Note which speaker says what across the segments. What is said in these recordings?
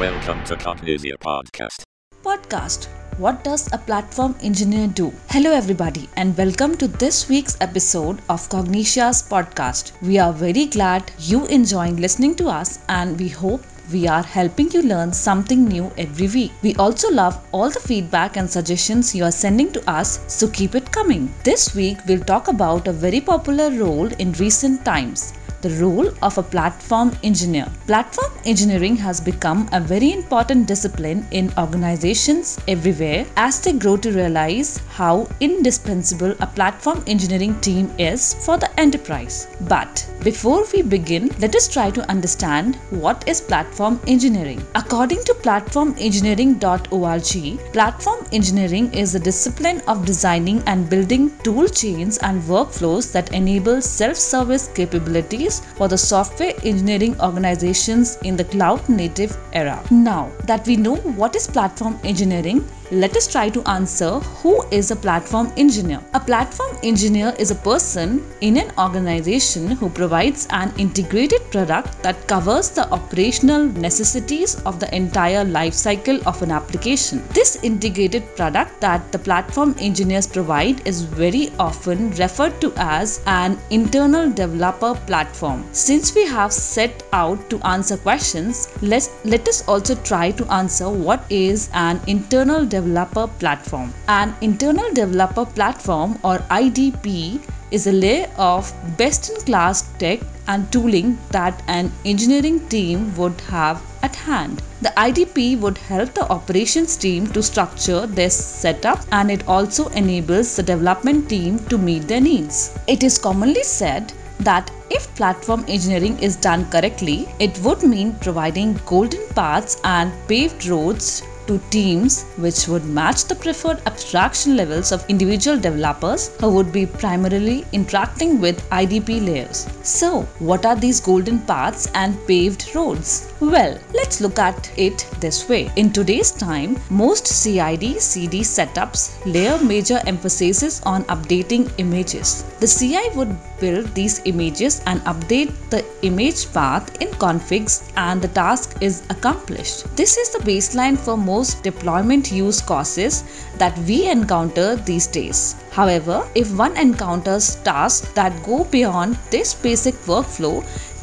Speaker 1: Welcome to Cognixia Podcast.
Speaker 2: Podcast What does a platform engineer do? Hello, everybody, and welcome to this week's episode of Cognixia's podcast. We are very glad you enjoying listening to us, and we hope we are helping you learn something new every week. We also love all the feedback and suggestions you are sending to us, so keep it coming. This week, we'll talk about a very popular role in recent times the role of a platform engineer. Platform engineering has become a very important discipline in organizations everywhere as they grow to realize how indispensable a platform engineering team is for the enterprise. But before we begin, let us try to understand what is platform engineering. According to platformengineering.org, platform engineering is a discipline of designing and building tool chains and workflows that enable self-service capabilities for the software engineering organizations in the cloud native era. Now that we know what is platform engineering, let us try to answer who is a platform engineer. A platform engineer is a person in an organization who provides an integrated product that covers the operational necessities of the entire life cycle of an application. This integrated product that the platform engineers provide is very often referred to as an internal developer platform. Since we have set out to answer questions, let let us also try to answer what is an internal developer developer platform. An internal developer platform or IDP is a layer of best in class tech and tooling that an engineering team would have at hand. The IDP would help the operations team to structure their setup and it also enables the development team to meet their needs. It is commonly said that if platform engineering is done correctly, it would mean providing golden paths and paved roads to teams which would match the preferred abstraction levels of individual developers who would be primarily interacting with IDP layers. So, what are these golden paths and paved roads? Well, let's look at it this way. In today's time, most CI CD setups layer major emphasis on updating images. The CI would build these images and update the image path in configs and the task is accomplished. This is the baseline for most most deployment use cases that we encounter these days. However, if one encounters tasks that go beyond this basic workflow,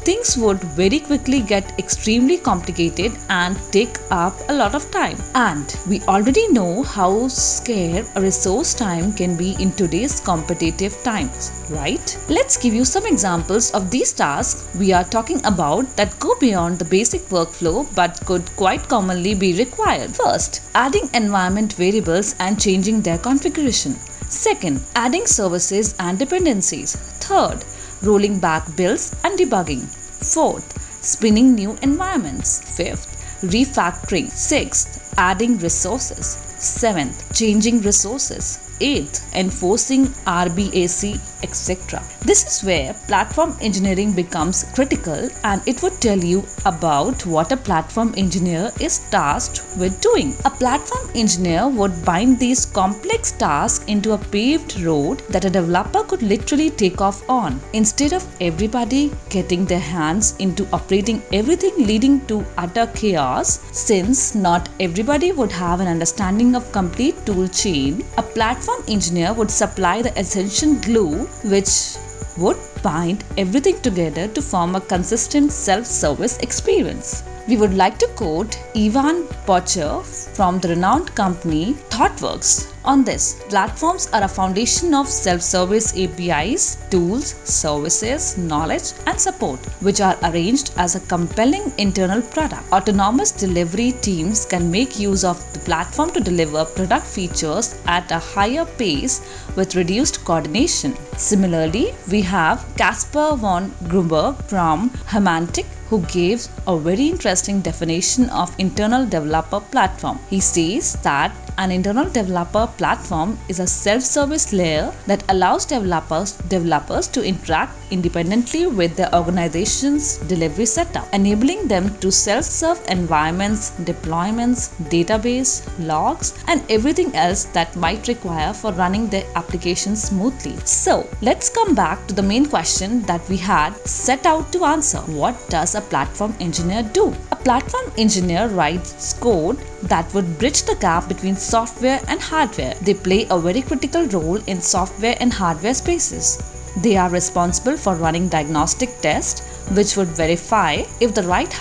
Speaker 2: things would very quickly get extremely complicated and take up a lot of time. And we already know how scarce a resource time can be in today's competitive times, right? Let's give you some examples of these tasks we are talking about that go beyond the basic workflow but could quite commonly be required. First, adding environment variables and changing their configuration. Second, adding services and dependencies. Third, rolling back builds and debugging. Fourth, spinning new environments. Fifth, refactoring. Sixth, adding resources. Seventh, changing resources. Eighth, enforcing RBAC, etc. This is where platform engineering becomes critical and it would tell you about what a platform engineer is tasked with doing. A platform engineer would bind these complex tasks into a paved road that a developer could literally take off on. Instead of everybody getting their hands into operating everything leading to utter chaos, since not everybody would have an understanding of complete tool chain, a platform platform engineer would supply the ascension glue which would bind everything together to form a consistent self-service experience. We would like to quote Evan Bottcher from the renowned company ThoughtWorks on this. Platforms are a foundation of self-service APIs, tools, services, knowledge and support which are arranged as a compelling internal product. Autonomous delivery teams can make use of the platform to deliver product features at a higher pace with reduced coordination. Similarly, we have Kaspar von Grünberg from Humanitec who gives a very interesting definition of internal developer platform. He says that an internal developer platform is a self-service layer that allows developers developers to interact independently with their organization's delivery setup, enabling them to self-serve environments, deployments, database, logs, and everything else that might require for running their application smoothly. So, let's come back to the main question that we had set out to answer. What does a platform engineer do? Platform engineer writes code that would bridge the gap between software and hardware. They play a very critical role in software and hardware spaces. They are responsible for running diagnostic tests which would verify if the right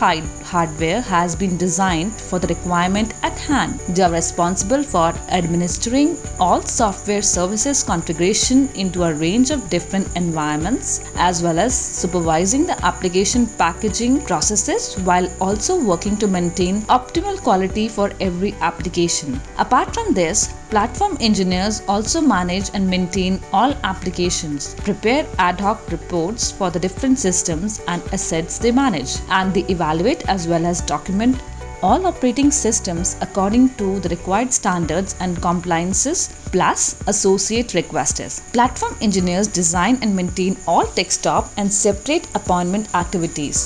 Speaker 2: hardware has been designed for the requirement at hand. They are responsible for administering all software services configuration into a range of different environments as well as supervising the application packaging processes while also working to maintain optimal quality for every application. Apart from this, platform engineers also manage and maintain all applications, prepare ad hoc reports for the different systems and assets they manage, and they evaluate as well as document all operating systems according to the required standards and compliances plus associate requests. Platform engineers design and maintain all desktop and separate appointment activities.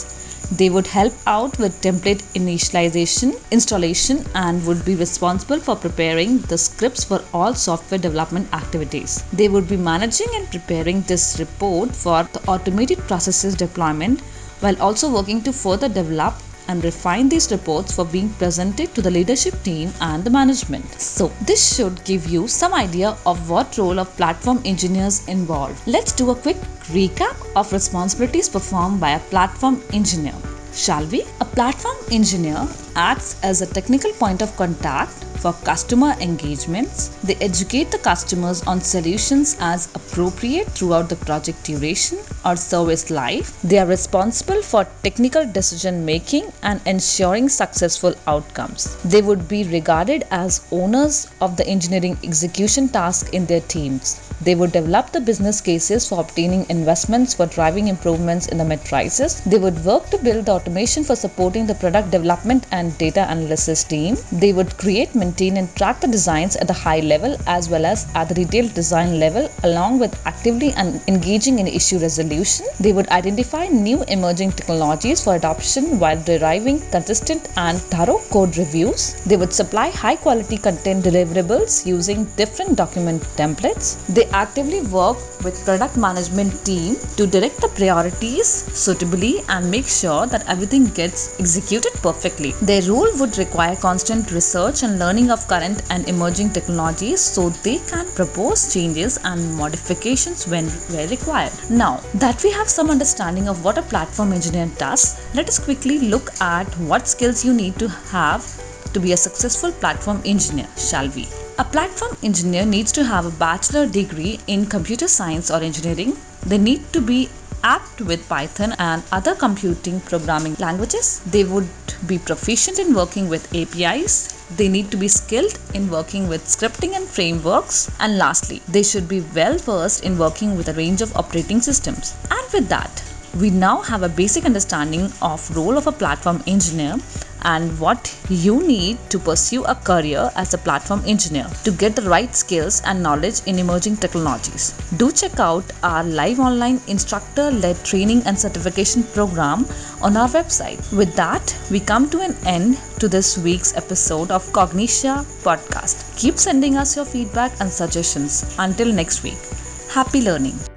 Speaker 2: They would help out with template initialization, installation, and would be responsible for preparing the scripts for all software development activities. They would be managing and preparing this report for the automated processes deployment while also working to further develop and refine these reports for being presented to the leadership team and the management. So, this should give you some idea of what role of platform engineers involved. Let's do a quick recap of responsibilities performed by a platform engineer. Shall we? A platform engineer acts as a technical point of contact for customer engagements. They educate the customers on solutions as appropriate throughout the project duration or service life. They are responsible for technical decision making and ensuring successful outcomes. They would be regarded as owners of the engineering execution task in their teams. They would develop the business cases for obtaining investments for driving improvements in the matrices. They would work to build the automation for supporting the product development and data analysis team. They would create, maintain, and track the designs at the high level as well as at the detailed design level, along with actively and engaging in issue resolution. They would identify new emerging technologies for adoption while deriving consistent and thorough code reviews. They would supply high quality content deliverables using different document templates. They actively work with product management team to direct the priorities suitably and make sure that everything gets executed perfectly. Their role would require constant research and learning of current and emerging technologies so they can propose changes and modifications when where required. Now that we have some understanding of what a platform engineer does, let us quickly look at what skills you need to have to be a successful platform engineer, shall we? A platform engineer needs to have a bachelor degree in computer science or engineering. They need to be apt with Python and other computing programming languages. They would be proficient in working with APIs. They need to be skilled in working with scripting and frameworks. And lastly, they should be well versed in working with a range of operating systems. And with that, we now have a basic understanding of role of a platform engineer and what you need to pursue a career as a platform engineer to get the right skills and knowledge in emerging technologies. Do check out our live online instructor led training and certification program on our website. With that, we come to an end to this week's episode of Cognixia podcast. Keep sending us your feedback and suggestions. Until next week, happy learning.